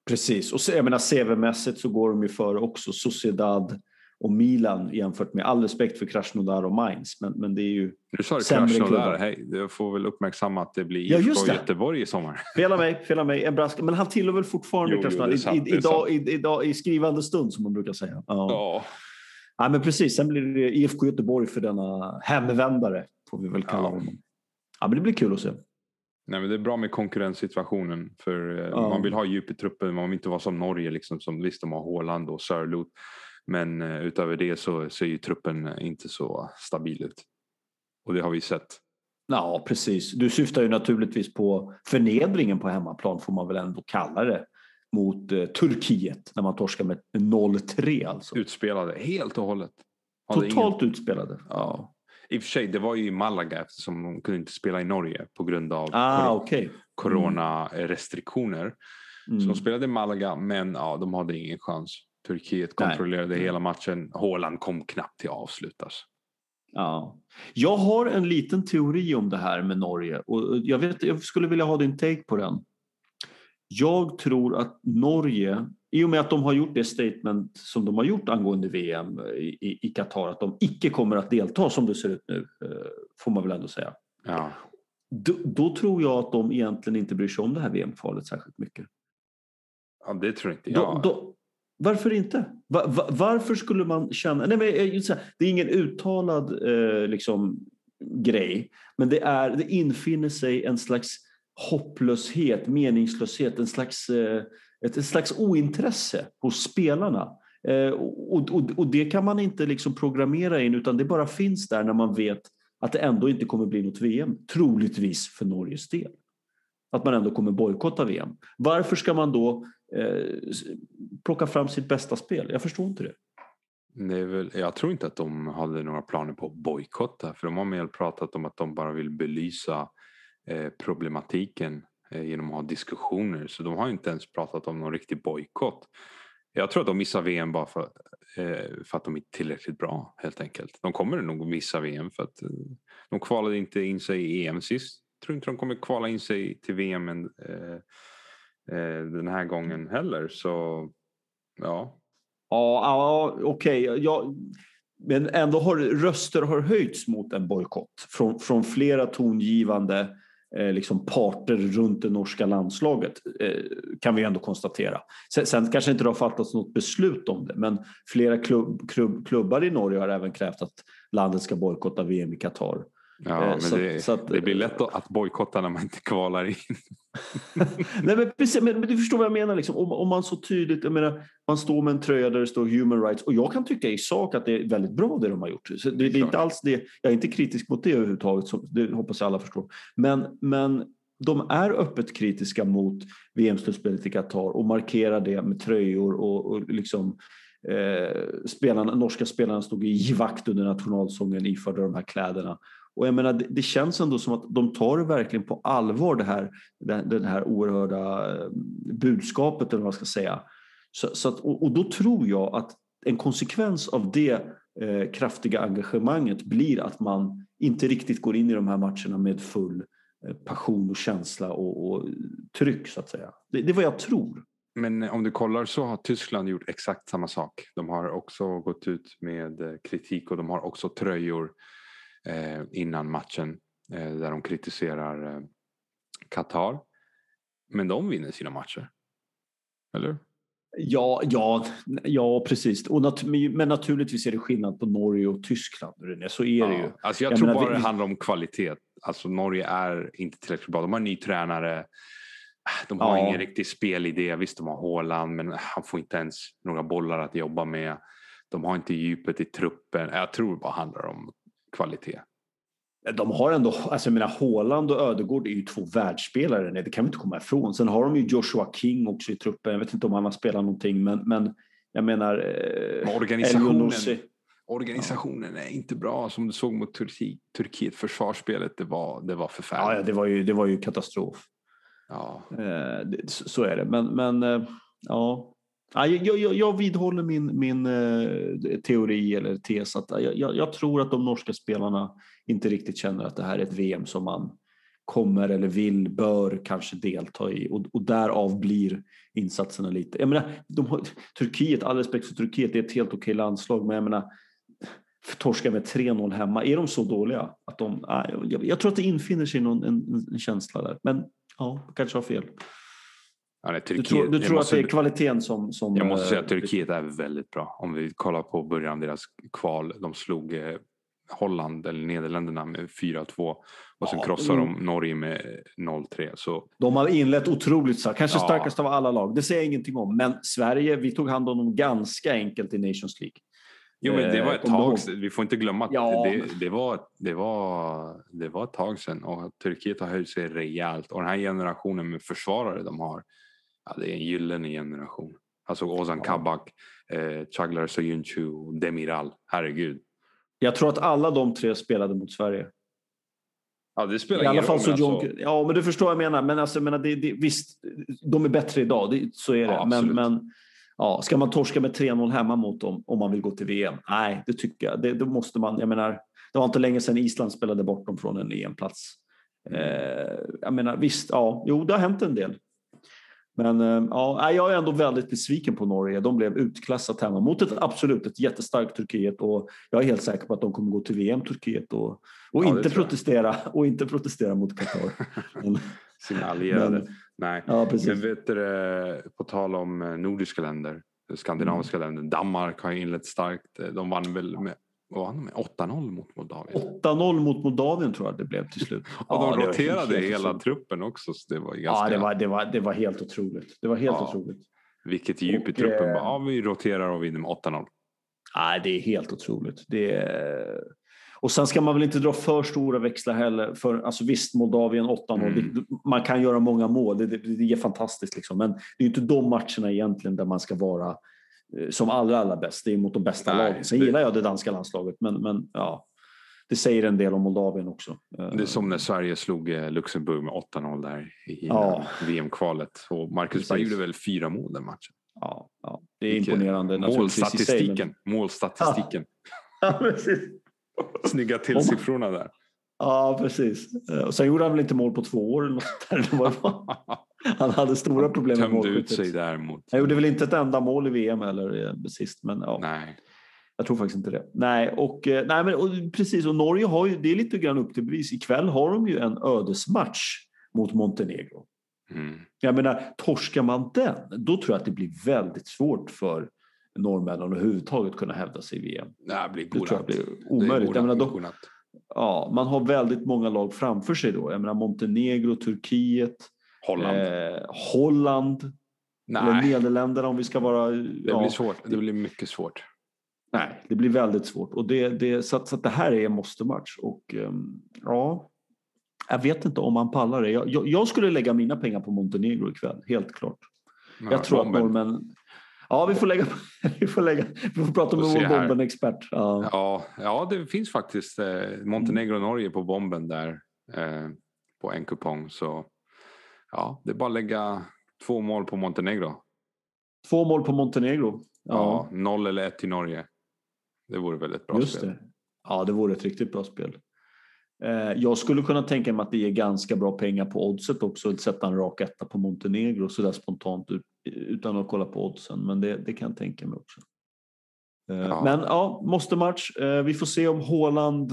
Precis, och jag menar CV-mässigt så går de ju före också Sociedad och Milan jämfört med all respekt för Krasnodar och Mainz. Men, men det är ju, Nu sa du Sämre Krasnodar. Hej, jag får väl uppmärksamma att det blir Ja, IFK just det. Göteborg i sommar. fela mig, fela mig, en brask. Men han tillhör väl fortfarande Krasnodar idag, i, idag, i skrivande stund som man brukar säga. Ja. Ja. Ja, men precis, sen blir det IFK Göteborg för denna hemvändare får vi väl kalla Ja. honom. Ja, men det blir kul att se. Nej, men det är bra med konkurrenssituationen. För eh, Ja. Man vill ha djup i truppen. Man vill inte vara som Norge. Liksom, som, visst, de har Haaland och Sörloth. Men eh, utöver det så ser ju truppen eh, inte så stabil ut. Och det har vi sett. Ja, precis. Du syftar ju naturligtvis på förnedringen på hemmaplan får man väl ändå kalla det mot eh, Turkiet när man torskar med 0-3 alltså. Utspelade helt och hållet. Hade Totalt utspelade. Ja. I och för sig, det var ju i Malaga eftersom de kunde inte spela i Norge på grund av Ah, kor- okej. coronarestriktioner. Mm. Så de spelade i Malaga, men ja, de hade ingen chans. Turkiet Nej. kontrollerade hela matchen. Haaland kom knappt till avslut. Alltså. Ja. Jag har en liten teori om det här med Norge och jag, vet, jag skulle vilja ha din take på den. Jag tror att Norge, i och med att de har gjort det statement som de har gjort angående VM i, i, Qatar, att de icke kommer att delta som det ser ut nu, eh, får man väl ändå säga. Ja. Då, då tror jag att de egentligen inte bryr sig om det här VM-kvalet särskilt mycket. ja, det tror inte Då, jag. då, varför inte? Va, va, varför skulle man känna... Nej, men, här, det är ingen uttalad eh, liksom, grej, men det, är, det infinner sig en slags hopplöshet, meningslöshet, en slags, eh, ett, ett slags ointresse hos spelarna. Eh, och, och, och det kan man inte liksom programmera in utan det bara finns där när man vet att det ändå inte kommer bli något VM, troligtvis för Norges del. Att man ändå kommer bojkotta VM. Varför ska man då eh, plocka fram sitt bästa spel? Jag förstår inte det. Det väl, jag tror inte att de hade några planer på att bojkotta. För de har mer pratat om att de bara vill belysa Eh, problematiken eh, genom att ha diskussioner. Så de har inte ens pratat om någon riktig bojkott. Jag tror att de missar VM bara för, eh, för att de inte är tillräckligt bra helt enkelt. De kommer nog missa VM för att de kvalade inte in sig i EM sist. Jag tror inte de kommer kvala in sig till VM en, den här gången heller. Så ja, Ja, ja okej. Ja, men ändå har röster har höjts mot en bojkott från, från flera tongivande Eh, liksom parter runt det norska landslaget eh, kan vi ändå konstatera. Sen, sen kanske inte det har fattats något beslut om det men flera klubb, klubb, klubbar i Norge har även krävt att landet ska bojkotta VM i Qatar. Ja, Eh, så- det, så att- det blir lätt att bojkotta när man inte kvalar in. Nej, men, precis, men, men du förstår vad jag menar. Liksom. Om, om man så tydligt, jag menar, man står med en tröja där det står human rights och jag kan tycka i sak att det är väldigt bra det de har gjort. Så det, det är inte alls det, jag är inte kritisk mot det överhuvudtaget, så det hoppas jag alla förstår. Men, men de är öppet kritiska mot VM-slutspelet i Qatar och markerar det med tröjor och, och liksom eh, spelarna, norska spelarna stod i givakt under nationalsången iförda de här kläderna. Och jag menar, det, det känns ändå som att de tar det verkligen på allvar det här, det, det här oerhörda eh, budskapet eller vad man ska säga. Så, så att, och, och då tror jag att en konsekvens av det eh, kraftiga engagemanget blir att man inte riktigt går in i de här matcherna med full eh, passion och känsla och, och tryck så att säga. Det, det är vad jag tror. Men om du kollar så har Tyskland gjort exakt samma sak. De har också gått ut med eh, kritik och de har också tröjor eh, innan matchen eh, där de kritiserar eh, Qatar. Men de vinner sina matcher. Eller? Ja, ja, ja precis. Och nat men naturligtvis är det skillnad på Norge och Tyskland. René. Så är det ju. Alltså jag, Jag tror menar, bara vi- det handlar om kvalitet. Alltså Norge är inte tillräckligt bra. De har en ny tränare. De har Ja. ingen riktig spelidé. Visst, de har Haaland, men han får inte ens några bollar att jobba med. De har inte djupet i truppen. Jag tror det bara handlar om kvalitet. De har ändå, alltså jag menar Haaland och Ödegård är ju två världsspelare, nej, det kan vi inte komma ifrån. Sen har de ju Joshua King också i truppen, jag vet inte om han har spelat någonting, men, men Jag menar... Eh, organisationen, organisationen är inte bra som du såg mot Turki, Turkiet. Försvarsspelet, det var, det var Ja, förfärligt. ja det, var ju, det var ju katastrof. Ja. Eh, det, så är det. Men, men eh, ja. Jag, jag, jag vidhåller min, min eh, teori eller tes att jag, jag, jag tror att de norska spelarna inte riktigt känner att det här är ett VM som man kommer eller vill, bör kanske delta i och, och därav blir insatserna lite. Jag menar, de har, Turkiet, all respekt för Turkiet, det är ett helt okej landslag, men jag menar torska med 3-0 hemma, är de så dåliga? Att de, jag, jag tror att det infinner sig någon, en, en känsla där, men ja, jag kanske har fel. Ja, nej, Du Turkiet, tror, du tror måste- att det är kvaliteten som... som Jag måste säga eh, att Turkiet är väldigt bra. Om vi kollar på början av deras kval. De slog eh, Holland eller Nederländerna med 4-2 och sen Ja, krossade mm. de Norge med 0-3. Så De har inlett otroligt starkt, kanske Ja. starkast av alla lag. Det säger jag ingenting om. Men Sverige, vi tog hand om dem ganska enkelt i Nations League. Jo, men det var Eh, ett du tag sedan. Vi får inte glömma att Ja, det, det, var, det, var, det var ett tag sedan och Turkiet har höjt sig rejält. Och den här generationen med försvarare de har, ja, det är en gyllene generation. Alltså Ozan Ja. Kabak, eh, Chaglar Soyuncu, Demiral. Herregud. Jag tror att alla de tre spelade mot Sverige. Ja, det spelar I alla ingen fall roll. så John... alltså, Ja, men du förstår vad jag menar. Men alltså, jag menar det, det, visst, de är bättre idag. Det, så är det. Ja, men, men ja, ska man torska med 3-0 hemma mot dem om man vill gå till VM? Nej, det tycker jag. Det, då måste man. Jag menar, det var inte länge sedan Island spelade bort dem från en EM-plats. Eh, jag menar, visst, ja, jo, det har hänt en del. Men eh, ja, jag är ändå väldigt besviken på Norge. De blev utklassat hemma mot ett absolut ett jättestarkt Turkiet och jag är helt säker på att de kommer gå till VM Turkiet och, och Ja, inte protestera och inte protestera mot Qatar. Sina allierade. Nej. ja, precis. Men vet du, på tal om eh, nordiska länder, skandinaviska Mm. länder. Danmark har inlett starkt. Eh, De vann väl med, vad vann de med 8-0 mot Moldavien. 8-0 mot Moldavien tror jag det blev till slut. Och Ja, de det var roterade hela otroligt. truppen också. Så det var ganska, Ja, det var, det, var, det var helt otroligt. Det var helt Ja. otroligt. Vilket djup i Och, truppen. eh, ja, vi roterar och vinner med 8-0. Nej, det är helt otroligt. Det är... Och sen ska man väl inte dra för stora växlar heller. För, alltså visst, Moldavien 8-0. Mm. Man kan göra många mål. Det, det, det är fantastiskt. Liksom. Men det är ju inte de matcherna egentligen där man ska vara som allra, allra bäst. Det är mot de bästa Nej, lagen. Sen det- gillar jag det danska landslaget. Men, men ja, det säger en del om Moldavien också. Eh, Det är som när Sverige slog eh, Luxemburg med 8-0 där i Ja. VM-kvalet. Och Marcus. Berg gjorde väl fyra mål den matchen. Ja, ja, det är Vilket- imponerande i sig. men- Målstatistiken. Målstatistiken. Ja, precis. Snygga tillsiffrorna där. Ja, precis. Eh, Och sen gjorde han väl inte mål på två år eller något där. Det han hade stora problem med Tömde ut målskyttet. sig där mot... Han gjorde väl inte ett enda mål i VM eller eh, sist, men ja, Nej. jag tror faktiskt inte det. Nej, och, eh, nej men, och, precis. Och Norge har ju, det är lite grann upp till bevis. Ikväll har de ju en ödesmatch mot Montenegro. Mm. Jag menar, torskar man den, då tror jag att det blir väldigt svårt för norrmännen överhuvudtaget kunna hävda sig i VM. Det blir Det tror jag godnatt. blir Det omöjligt. Jag menar, godnatt, då, godnatt. ja, man har väldigt många lag framför sig då. Jag menar Montenegro, Turkiet, Holland. eh, Holland, eller Nej, Nederländerna om vi ska vara... det ja, blir svårt. Det blir mycket svårt. Nej, det blir väldigt svårt. Och det, det, så, att, så att det här är en måste-match. Och ehm, ja, jag vet inte om man pallar det. Jag, jag, jag skulle lägga mina pengar på Montenegro ikväll, helt klart. Ja, Jag tror bomben. att norrmän... Ja, vi får lägga... vi, får lägga vi får prata med vår bomben-expert. Ja. Ja, ja, det finns faktiskt eh, Montenegro och Norge på bomben där eh, på en kupong. Så ja, det är bara att lägga två mål på Montenegro. Två mål på Montenegro. Ja. noll eller ett till Norge. Det vore väl ett bra Just spel. det. Ja, det vore ett riktigt bra spel. Eh, Jag skulle kunna tänka mig att det ger ganska bra pengar på oddset också att sätta en rak etta på Montenegro sådär spontant ut- utan att kolla på oddsen. Men det, det kan jag tänka mig också. Eh, Ja. Men ja, måste match. Eh, Vi får se om Håland,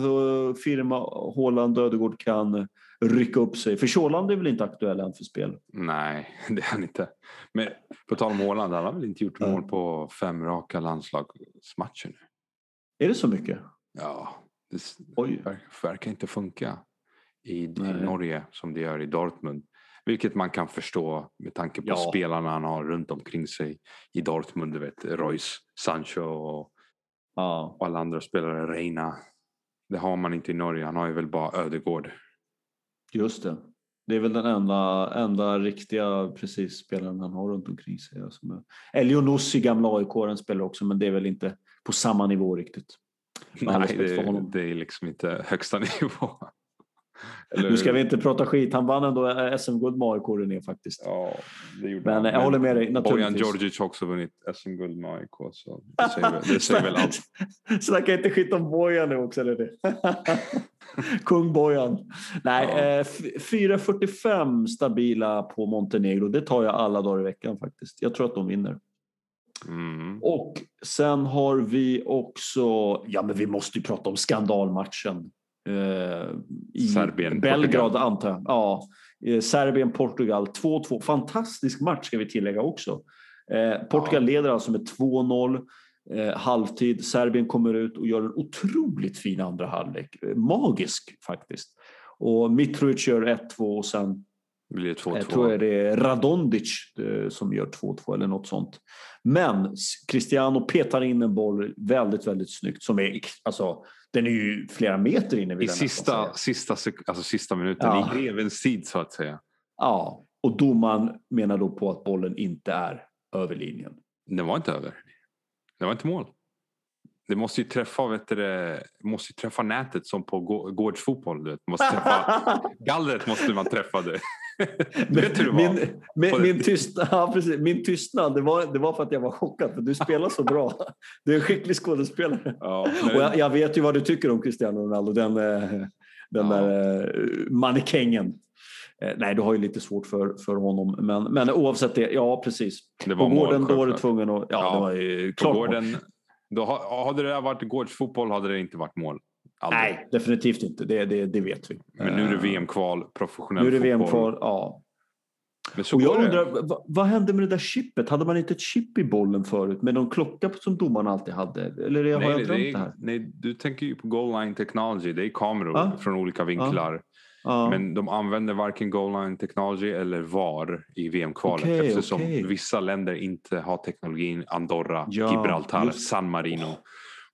firma Håland Ödegård kan rycka upp sig. För Sjåland är väl inte aktuell än för spel? Nej, det är han inte. Men på tal om Håland, han har väl inte gjort Ja. mål på fem raka landslagsmatcher nu. Är det så mycket? Ja, det Oj. ver- verkar inte funka i, i Nej. Norge som det gör i Dortmund. Vilket man kan förstå med tanke på Ja. spelarna han har runt omkring sig i Dortmund. Du vet, Royce, Sancho och, Ja. och alla andra spelare. Reina. Det har man inte i Norge. Han har ju väl bara Ödegård. Just det. Det är väl den enda, enda riktiga precis spelaren han har runt omkring sig. Alltså, Elionossi, gamla aik spelar också, men det är väl inte på samma nivå riktigt. Nej, det, det, är liksom inte högsta nivå. Eller... Nu ska vi inte prata skit. Han vann ändå SM-guld med AIK René faktiskt. Ja, det gjorde Men han. jag håller med dig. Bojan Djordjic har också vunnit SM-guld med AIK. Så det säger, det säger väl allt. Snacka inte skit om Bojan nu också. Eller det? Kung Bojan. Nej, ja. eh, 4.45 stabila på Montenegro. Det tar jag alla dagar i veckan faktiskt. Jag tror att de vinner. Mm. Och sen har vi också, ja men vi måste ju prata om skandalmatchen. Eh, I Serbien, Belgrad Portugal. antar jag. Ja, eh, Serbien-Portugal 2-2. Fantastisk match ska vi tillägga också. Eh, Portugal ja. leder alltså med 2-0 eh, halvtid. Serbien kommer ut och gör en otroligt fin andra halvlek. Magisk faktiskt. Och Mitrovic gör 1-2 och sen blir det 2-2. Jag tror det är Radondic eh, som gör 2-2 eller något sånt. Men Cristiano petar in en boll väldigt, väldigt snyggt som är alltså den är ju flera meter inne. I sista, sista, alltså sista minuten, ja. i grevens tid så att säga. Ja, och domaren menar då på att bollen inte är över linjen. Den var inte över. Det var inte mål. Det måste ju träffa, vet du, måste träffa nätet som på gårdsfotboll. Du vet. Måste träffa, gallret måste man träffa. Det. Du min, min, min, tystnad, ja, precis. min tystnad det var, det var för att jag var chockad, för du spelar så bra. Du är en skicklig skådespelare. Ja, men... och jag, jag, vet ju vad du tycker om Cristiano Ronaldo, den, eh, den ja. där eh, mannekängen. Eh, nej, du har ju lite svårt för, för honom, men, men oavsett det, ja precis. Det var på gården då var du tvungen att... Ja, ja, det var ju klart. Gården, då, hade det varit gårdsfotboll hade det inte varit mål. Aldrig. Nej, definitivt inte. Det, det, det vet vi. Men nu är det VM-kval, professionell Nu är det VM-kval, ja. och jag undrar, vad, vad, hände med det där chippet? Hade man inte ett chip i bollen förut med någon klocka som domaren alltid hade? Eller nej, har jag drömt det, det här? Nej, du tänker ju på goal line technology. Det är kameror ah. från olika vinklar. Ah. Men de använder varken goal line technology eller VAR i VM-kvalet okay, eftersom okay. vissa länder inte har teknologin. Andorra, ja, Gibraltar, just... San Marino.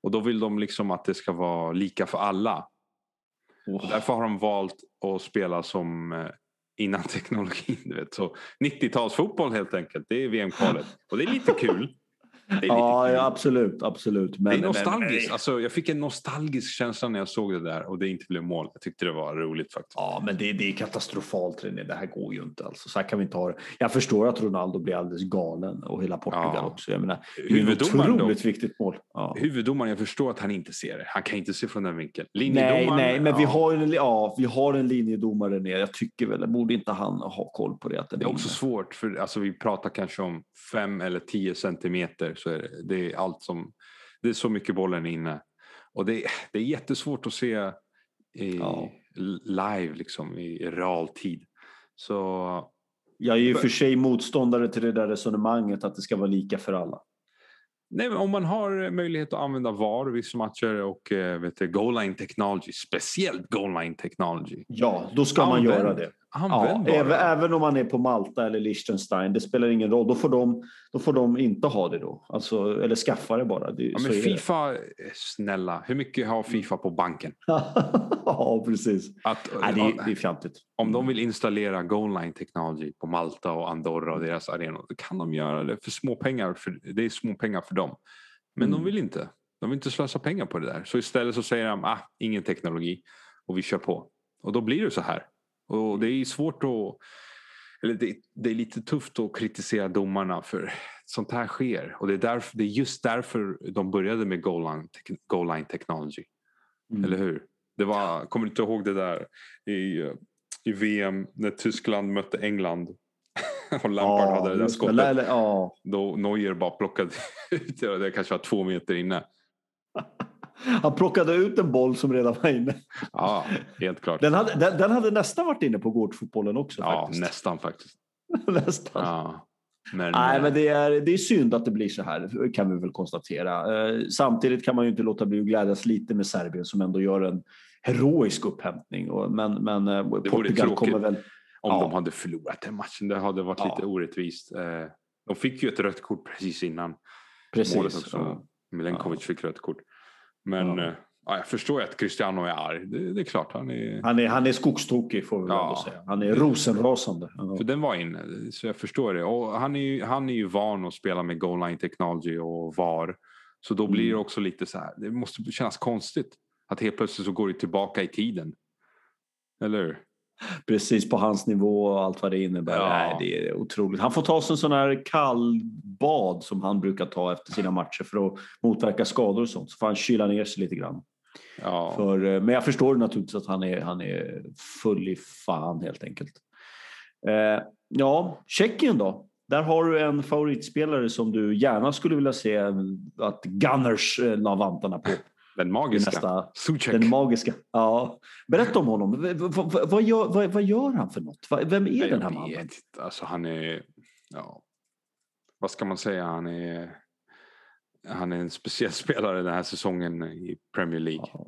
Och då vill de liksom att det ska vara lika för alla. Oh. därför har de valt att spela som eh, innan teknologin. Du vet. Så 90-talsfotboll helt enkelt, det är VM-kvalet. Och det är lite kul ja, ja, absolut. absolut. Men, det är nostalgiskt. Men, alltså, jag fick en nostalgisk känsla när jag såg det där och det inte blev mål. Jag tyckte det var roligt faktiskt. Ja, men det, det är katastrofalt René. Det här går ju inte. Alltså. Så här kan vi inte ha det. Jag förstår att Ronaldo blir alldeles galen och hela Portugal ja. också. Jag menar, det är ett otroligt då, viktigt mål. Ja. Huvuddomaren, jag förstår att han inte ser det. Han kan inte se från den vinkeln. Nej, nej, men ja. vi, har en, ja, vi har en linjedomare ner. Jag tycker väl, borde inte han ha koll på det? Att det, det är också svårt, för alltså, vi pratar kanske om fem eller tio centimeter så är det, det är allt som, det är så mycket bollen inne. Och det, det är jättesvårt att se i, ja. live liksom i realtid. Så jag är ju för sig motståndare till det där resonemanget att det ska vara lika för alla. Nej, men om man har möjlighet att använda VAR vissa matcher och eh, vet du, goal line technology, speciellt goal line technology. Ja, då ska Använd, man göra det. Ja, även, även, om man är på Malta eller Liechtenstein, det spelar ingen roll. Då får de, då får de inte ha det då. Alltså, eller skaffa det bara. Det, ja, men Fifa, det. snälla, hur mycket har Fifa på banken? ja, precis. Att, Nej, det, är, det är fjantigt. Om de vill installera goal line technology på Malta och Andorra och deras arenor, då kan de göra det för små pengar. För, det är små pengar för dem. Men mm. de vill inte. De vill inte slösa pengar på det där. Så istället så säger de, ah, ingen teknologi och vi kör på. Och då blir det så här. Och det är svårt att... Eller det, det, är lite tufft att kritisera domarna för sånt här sker. Och det är, därför, det är just därför de började med goal line, goal line technology. Mm. Eller hur? Det var, kommer du inte ihåg det där i, i VM när Tyskland mötte England? och Lampard ja, hade det där skottet. Det, ja. Då Neuer bara plockade ut det. Det kanske var två meter inne. Han plockade ut en boll som redan var inne. Ja, helt klart. Den hade, den, den hade nästan varit inne på gårdsfotbollen också. Ja, faktiskt. nästan faktiskt. nästan. Ja. Men, Nej, eh, men det är, det är synd att det blir så här, kan vi väl konstatera. Eh, samtidigt kan man ju inte låta bli att glädjas lite med Serbien som ändå gör en heroisk upphämtning. Men, men eh, Portugal kommer väl... Om ja. de hade förlorat den matchen. Det hade varit ja. lite orättvist. De fick ju ett rött kort precis innan precis, målet också. Ja. Milenkovic fick rött kort. Men ja. Ja, jag förstår att Cristiano är arg. Det, det är klart. Han är... Han är, han är skogstokig får vi Ja. väl ändå säga. Han är rosenrasande. Ja. För den var inne, så jag förstår det. Och han, är ju, han är ju van att spela med goal line technology och VAR. Så då blir det Mm. också lite så här, det måste kännas konstigt. Att helt plötsligt så går det tillbaka i tiden. Eller hur? Precis på hans nivå och allt vad det innebär. Ja. Nej, det är otroligt. Han får ta sig en sån här kallbad som han brukar ta efter sina matcher för att motverka skador och sånt. Så får han kyla ner sig lite grann. Ja, För, eh, men jag förstår naturligtvis att han är, han är full i fan helt enkelt. Eh, ja, Tjeckien då? Där har du en favoritspelare som du gärna skulle vilja se att Gunners eh, la vantarna på. Den magiska. Nästa, Suchek. den magiska. Ja. Berätta om honom. V- vad, gör, vad, vad gör han för något? Vem är Nej, den här jag mannen? vet. Alltså han är, ja, vad ska man säga? Han är, han är en speciell spelare den här säsongen i Premier League. Ja.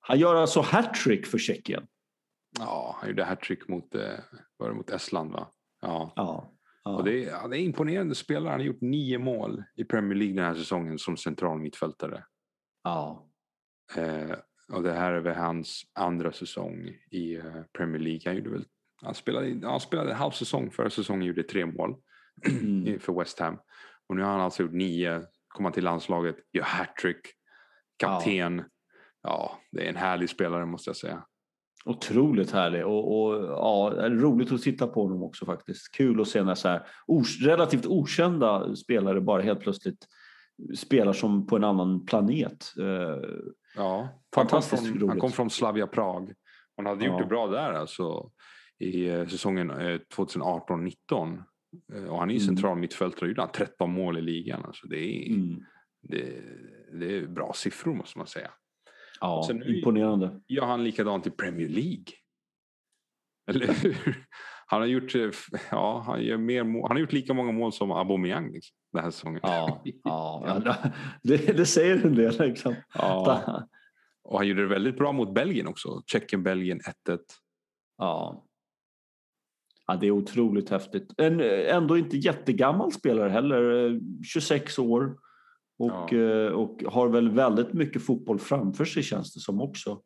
Han gör alltså hattrick för Tjeckien. Ja, han gjorde hattrick mot, eh, var det mot Estland va? Ja. Ja. Ja. Och det, är, ja, det är imponerande spelare. Han har gjort nio mål i Premier League den här säsongen som central mittfältare. ja. Eh, och det här är väl hans andra säsong i eh, Premier League. Han, gjorde väl, han, spelade, ja, han spelade en halv säsong. Förra säsongen gjorde tre mål Mm. för West Ham. Och nu har han alltså gjort nio, kommer till landslaget, gör hattrick, kapten. Ja. det är en härlig spelare måste jag säga. Otroligt härlig och, och ja, roligt att titta på honom också faktiskt. Kul att se när så här relativt okända spelare bara helt plötsligt spelar som på en annan planet. Eh, Ja, han kom, Fantastiskt från, han kom från Slavia Prag. Han hade gjort Ja. det bra där alltså i eh, säsongen eh, 2018-19. Eh, Och han är ju Mm. central mittfältare. Gjorde han 13 mål i ligan. Alltså det, är, mm. det, det är bra siffror måste man säga. Ja, Sen imponerande. Gör han likadant i Premier League? Eller hur? Han har gjort, eh, ja, han gör mer mål. Han har gjort lika många mål som Aubameyang liksom, den här säsongen. Ja, ja, det, det säger en del. Liksom. Ja. Och han gjorde det väldigt bra mot Belgien också. Tjeckien-Belgien 1-1. Ja. ja, det är otroligt häftigt. En ändå inte jättegammal spelare heller, eh, 26 år. Och, Ja. eh, och har väl väldigt mycket fotboll framför sig känns det som också.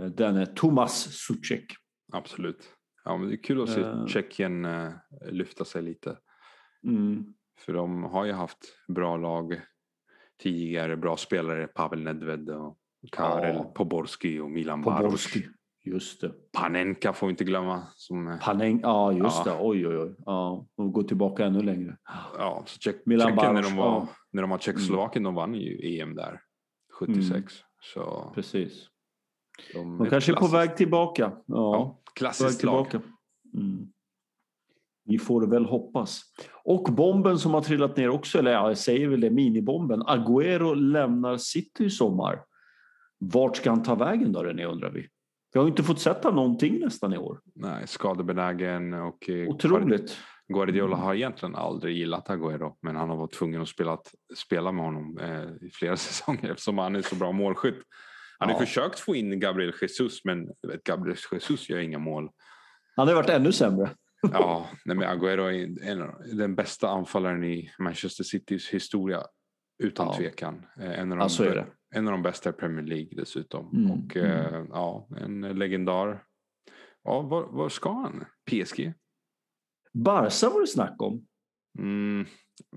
Eh, Den är Tomas Suchek. Absolut. Ja, men det är kul att se Eh. Tjeckien eh, lyfta sig lite. Mm. För de har ju haft bra lag tidigare. Bra spelare. Pavel Nedved och Karel Ja. Poborski och Milan Baros. Poborski. Just det. Panenka får vi inte glömma. Som, eh, Paneng, ja just Ja. det. Oj, oj, oj. Ja, och gå tillbaka ännu längre. ja, så Tjeck, Milan Tjeckien när Baros, de, var, ja. Mm. när de var Tjeckoslovakien, de vann ju EM där. 76. Så Precis. De, De kanske är på väg tillbaka. Ja. Ja, klassiskt lag. Mm. Vi får väl hoppas. Och bomben som har trillat ner också, eller ja, jag säger väl det, minibomben. Agüero lämnar City i sommar. Vart ska han ta vägen då René undrar vi? Vi har ju inte fått sätta någonting nästan i år. Nej, skadebenägen och eh, Otroligt. Guardiola har egentligen aldrig gillat Agüero men han har varit tvungen att spela, spela med honom eh, i flera säsonger eftersom han är så bra målskytt. Han har Ja. försökt få in Gabriel Jesus men vet, Gabriel Jesus gör inga mål. Han har varit ännu sämre. Ja, nej, men Agüero är en, den bästa anfallaren i Manchester Citys historia utan Ja. tvekan. Eh, En av, de, Ja, en av de bästa i Premier League dessutom. Mm, Och eh, ja, en legendar. Ja, var, var ska han? PSG? Barca var det snack om. Mm,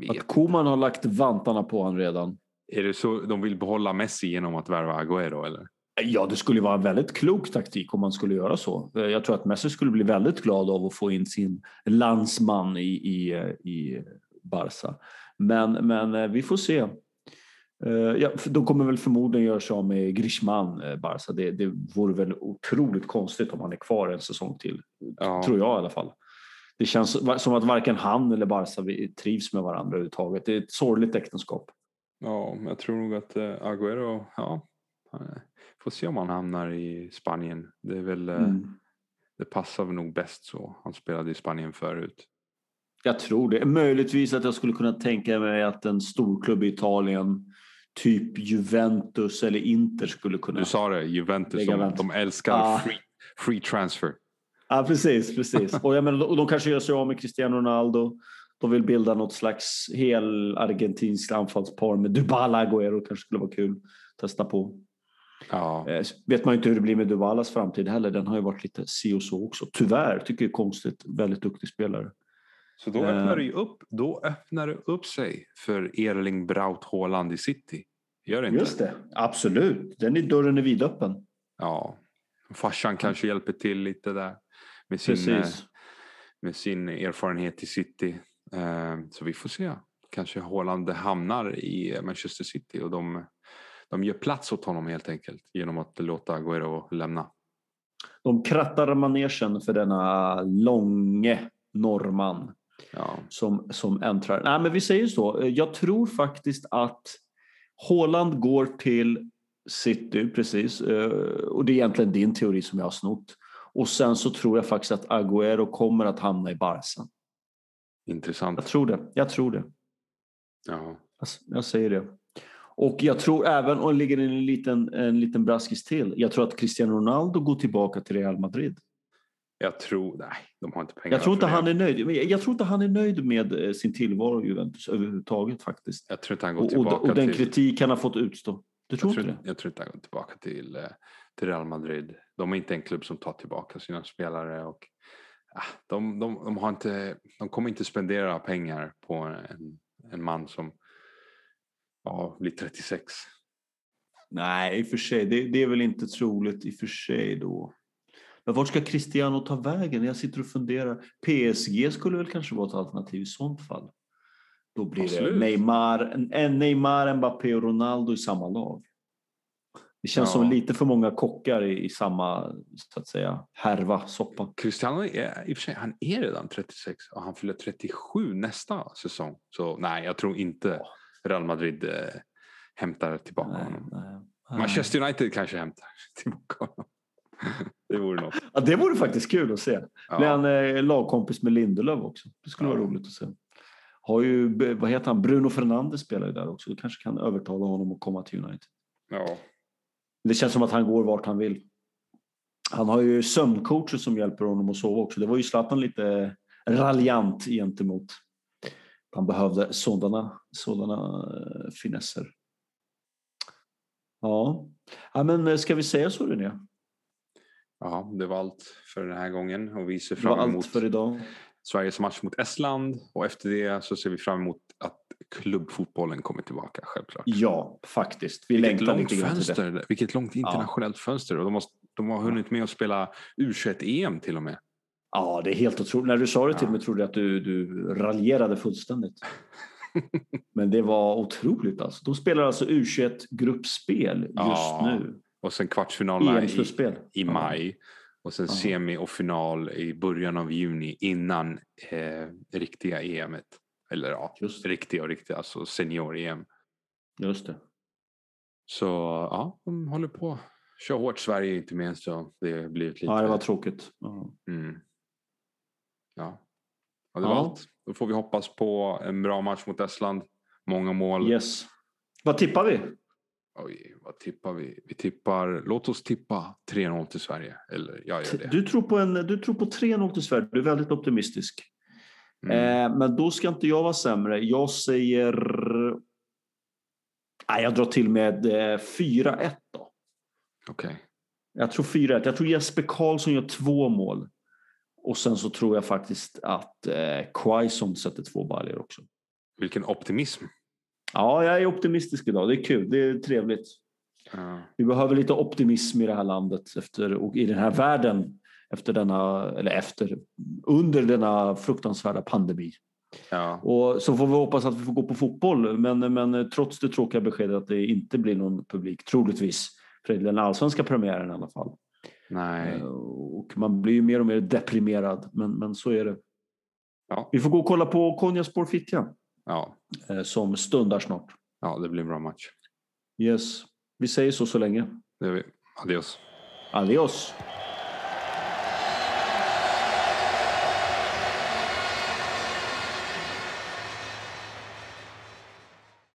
Att Koman har lagt vantarna på honom redan. Är det så de vill behålla Messi genom att värva Agüero eller? Ja, det skulle vara en väldigt klok taktik om man skulle göra så. Jag tror att Messi skulle bli väldigt glad av att få in sin landsman i, i, i Barca. Men, men eh, vi får se. Eh, Ja, de kommer väl förmodligen göra sig av med Griezmann, eh, Barca. Det, det vore väl otroligt konstigt om han är kvar en säsong till. Ja. Tror jag i alla fall. Det känns som att varken han eller Barca trivs med varandra överhuvudtaget. Det är ett sorgligt äktenskap. Ja, jag tror nog att eh, Agüero, ja, eh, får se om han hamnar i Spanien. Det är väl, eh, Mm. det passar väl nog bäst så. Han spelade i Spanien förut. Jag tror det. Möjligtvis att jag skulle kunna tänka mig att en storklubb i Italien, typ Juventus eller Inter skulle kunna... Du sa det, Juventus, de, de älskar Ja. free, free transfer. Ja, precis. precis. Och jag menar, och de kanske gör sig av med Cristiano Ronaldo. De vill bilda något slags hel argentinskt anfallspar med Dybala Agüero. kanske skulle vara kul. Testa på. Ja. Eh, vet man inte hur det blir med Duvalas framtid heller. Den har ju varit lite si och så också. Tyvärr, tycker jag är konstigt. Väldigt duktig spelare. Så då Eh. öppnar det ju upp, då öppnar det upp sig för Erling Braut Haaland i City. Gör det inte? Just det, absolut. Den är, dörren är vidöppen. Ja. Farsan kanske hjälper till lite där med sin, eh, Precis. med sin erfarenhet i City. Eh, Så vi får se. Kanske Haaland hamnar i Manchester City och de, de gör plats åt honom helt enkelt genom att låta Agüero lämna. De krattar manegen för denna långe norrman Ja. som, som äntrar. Nej, men vi säger så. Jag tror faktiskt att Haaland går till City, precis. Eh, Och det är egentligen din teori som jag har snott. Och sen så tror jag faktiskt att Agüero kommer att hamna i Barca. Intressant. Jag tror det. Jag tror det. Ja. Jag, jag säger det. Och jag tror även, och ligger en liten, en liten braskis till, jag tror att Cristiano Ronaldo går tillbaka till Real Madrid. Jag tror, nej, de har inte pengar Jag tror inte det. han är nöjd. Jag tror inte han är nöjd med eh, sin tillvaro i Juventus överhuvudtaget faktiskt. Jag tror inte han går Och, tillbaka och, och den till... kritik han har fått utstå. Du tror jag, inte tror, det? jag tror inte han går tillbaka till, eh, till Real Madrid. De är inte en klubb som tar tillbaka sina spelare. Och, de, de, de, har inte, de kommer inte spendera pengar på en, en man som ja, blir 36. Nej, i och för sig. Det, det är väl inte troligt i och för sig då. Men vart ska Cristiano ta vägen? Jag sitter och funderar. PSG skulle väl kanske vara ett alternativ i sånt fall. Då blir det Absolut. Neymar, en Neymar, Mbappé och Ronaldo i samma lag. Det känns Ja. som lite för många kockar i, i samma, så att säga, härva, soppa. Cristiano är i och för sig, han är redan 36 och han fyller 37 nästa säsong. Så nej, jag tror inte Real Madrid eh, hämtar tillbaka Nej, honom. nej, nej. Manchester United kanske hämtar tillbaka honom. Det vore något. Ja, det vore faktiskt kul att se. Blir Ja. han eh, lagkompis med Lindelöf också? Det skulle vara Ja. roligt att se. Har ju, b- vad heter han, Bruno Fernandes spelar ju där också. Du kanske kan övertala honom att komma till United. Ja. Det känns som att han går vart han vill. Han har ju sömncoacher som hjälper honom att sova också. Det var ju Zlatan lite raljant gentemot. Han behövde sådana, sådana eh, finesser. Ja. ja, men eh, ska vi säga så René? ja, det var allt för den här gången och vi ser Det var fram emot allt för idag. Sveriges match mot Estland och efter det så ser vi fram emot att klubbfotbollen kommer tillbaka självklart. Ja, faktiskt. Vi Vilket långt till det. fönster, vilket långt internationellt fönster och de har, de har hunnit med att spela U21-EM till och med. Ja, det är helt otroligt. När du sa det till Ja. mig trodde jag att du, du raljerade fullständigt. Men det var otroligt alltså. De spelar alltså U21-gruppspel just Ja, nu. Och sen kvartsfinalerna i, EM-slutspel. i maj. Och sen Ja. semi och final i början av juni innan eh, riktiga EMet. Eller ja, Just, riktiga och riktiga, alltså senior-EM. just det. Så ja, de håller på. Kör hårt Sverige inte minst. Så det blir ett lite... Ja, det var tråkigt. Ja. Mm. Ja. ja, det var Ja. allt. Då får vi hoppas på en bra match mot Estland. Många mål. Yes. Vad tippar vi? Oj, vad tippar vi? Vi tippar, låt oss tippa 3-0 till Sverige. Eller jag gör det. Du tror på, en, du tror på 3-0 till Sverige. Du är väldigt optimistisk. Mm. Eh, men då ska inte jag vara sämre. Jag säger... Nej, jag drar till med eh, 4-1 då. Okej. Jag tror 4-1. Jag tror Jesper Karlsson gör två mål. Och sen så tror jag faktiskt att eh, Quaison sätter två baljor också. Vilken optimism. Ja, jag är optimistisk idag. Det är kul. Det är trevligt. Ja. Vi behöver lite optimism i det här landet efter, och i den här världen efter denna, eller efter, under denna fruktansvärda pandemi. Ja. Och så får vi hoppas att vi får gå på fotboll, men, men trots det tråkiga beskedet att det inte blir någon publik, troligtvis, för den allsvenska premiären i alla fall. Nej. Eh, Och man blir ju mer och mer deprimerad, men, men så är det. Ja. Vi får gå och kolla på Konjaspor Fittja Ja. eh, som stundar snart. ja, det blir en bra match. Yes, vi säger så så länge. Det gör vi. Adios. Adios!